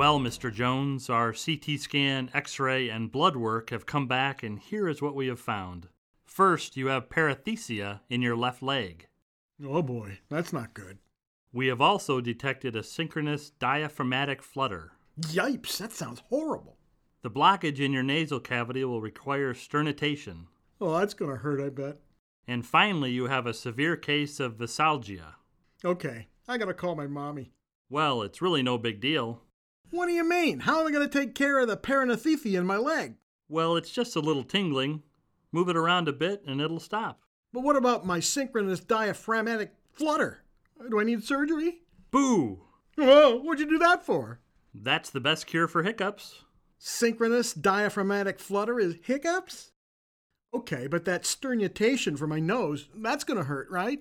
Well, Mr. Jones, our CT scan, x ray, and blood work have come back, and here is what we have found. First, you have paresthesia in your left leg. Oh boy, that's not good. We have also detected a synchronous diaphragmatic flutter. Yipes, that sounds horrible. The blockage in your nasal cavity will require sternutation. Oh, that's gonna hurt, I bet. And finally, you have a severe case of veisalgia. Okay, I gotta call my mommy. Well, it's really no big deal. What do you mean? How am I gonna take care of the paranethesia in my leg? Well, it's just a little tingling. Move it around a bit and it'll stop. But what about my synchronous diaphragmatic flutter? Do I need surgery? Boo! Whoa, what'd you do that for? That's the best cure for hiccups. Synchronous diaphragmatic flutter is hiccups? Okay, but that sternutation for my nose, that's gonna hurt, right?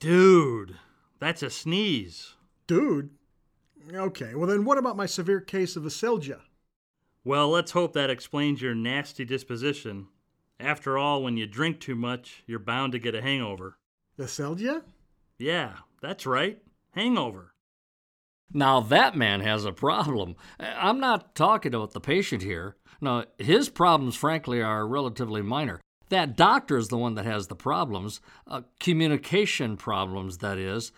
Dude, that's a sneeze. Dude? Okay, well then what about my severe case of aselgia? Well, let's hope that explains your nasty disposition. After all, when you drink too much, you're bound to get a hangover. Aselgia? Yeah, that's right. Hangover. Now that man has a problem. I'm not talking about the patient here. No, his problems, frankly, are relatively minor. That doctor is the one that has the problems, uh, communication problems, that is.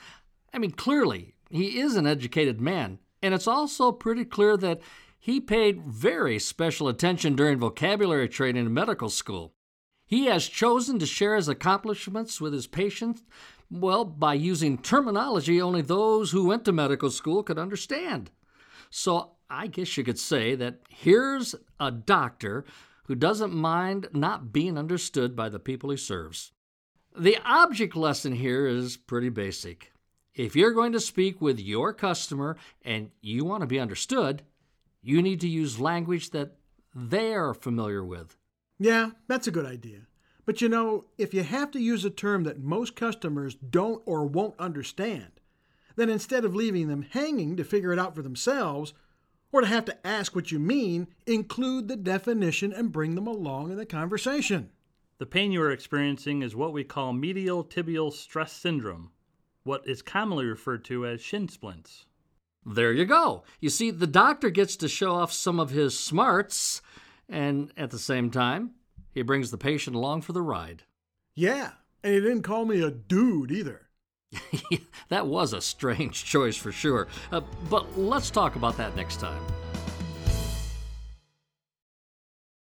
I mean, clearly, he is an educated man, and it's also pretty clear that he paid very special attention during vocabulary training in medical school. He has chosen to share his accomplishments with his patients, well, by using terminology only those who went to medical school could understand. So I guess you could say that here's a doctor who doesn't mind not being understood by the people he serves. The object lesson here is pretty basic. If you're going to speak with your customer and you want to be understood, you need to use language that they are familiar with. Yeah, that's a good idea. But you know, if you have to use a term that most customers don't or won't understand, then instead of leaving them hanging to figure it out for themselves, or to have to ask what you mean, include the definition and bring them along in the conversation. The pain you are experiencing is what we call medial tibial stress syndrome, what is commonly referred to as shin splints. There you go. You see, the doctor gets to show off some of his smarts, and at the same time, he brings the patient along for the ride. Yeah, and he didn't call me a dude either. that was a strange choice for sure. Uh, but let's talk about that next time.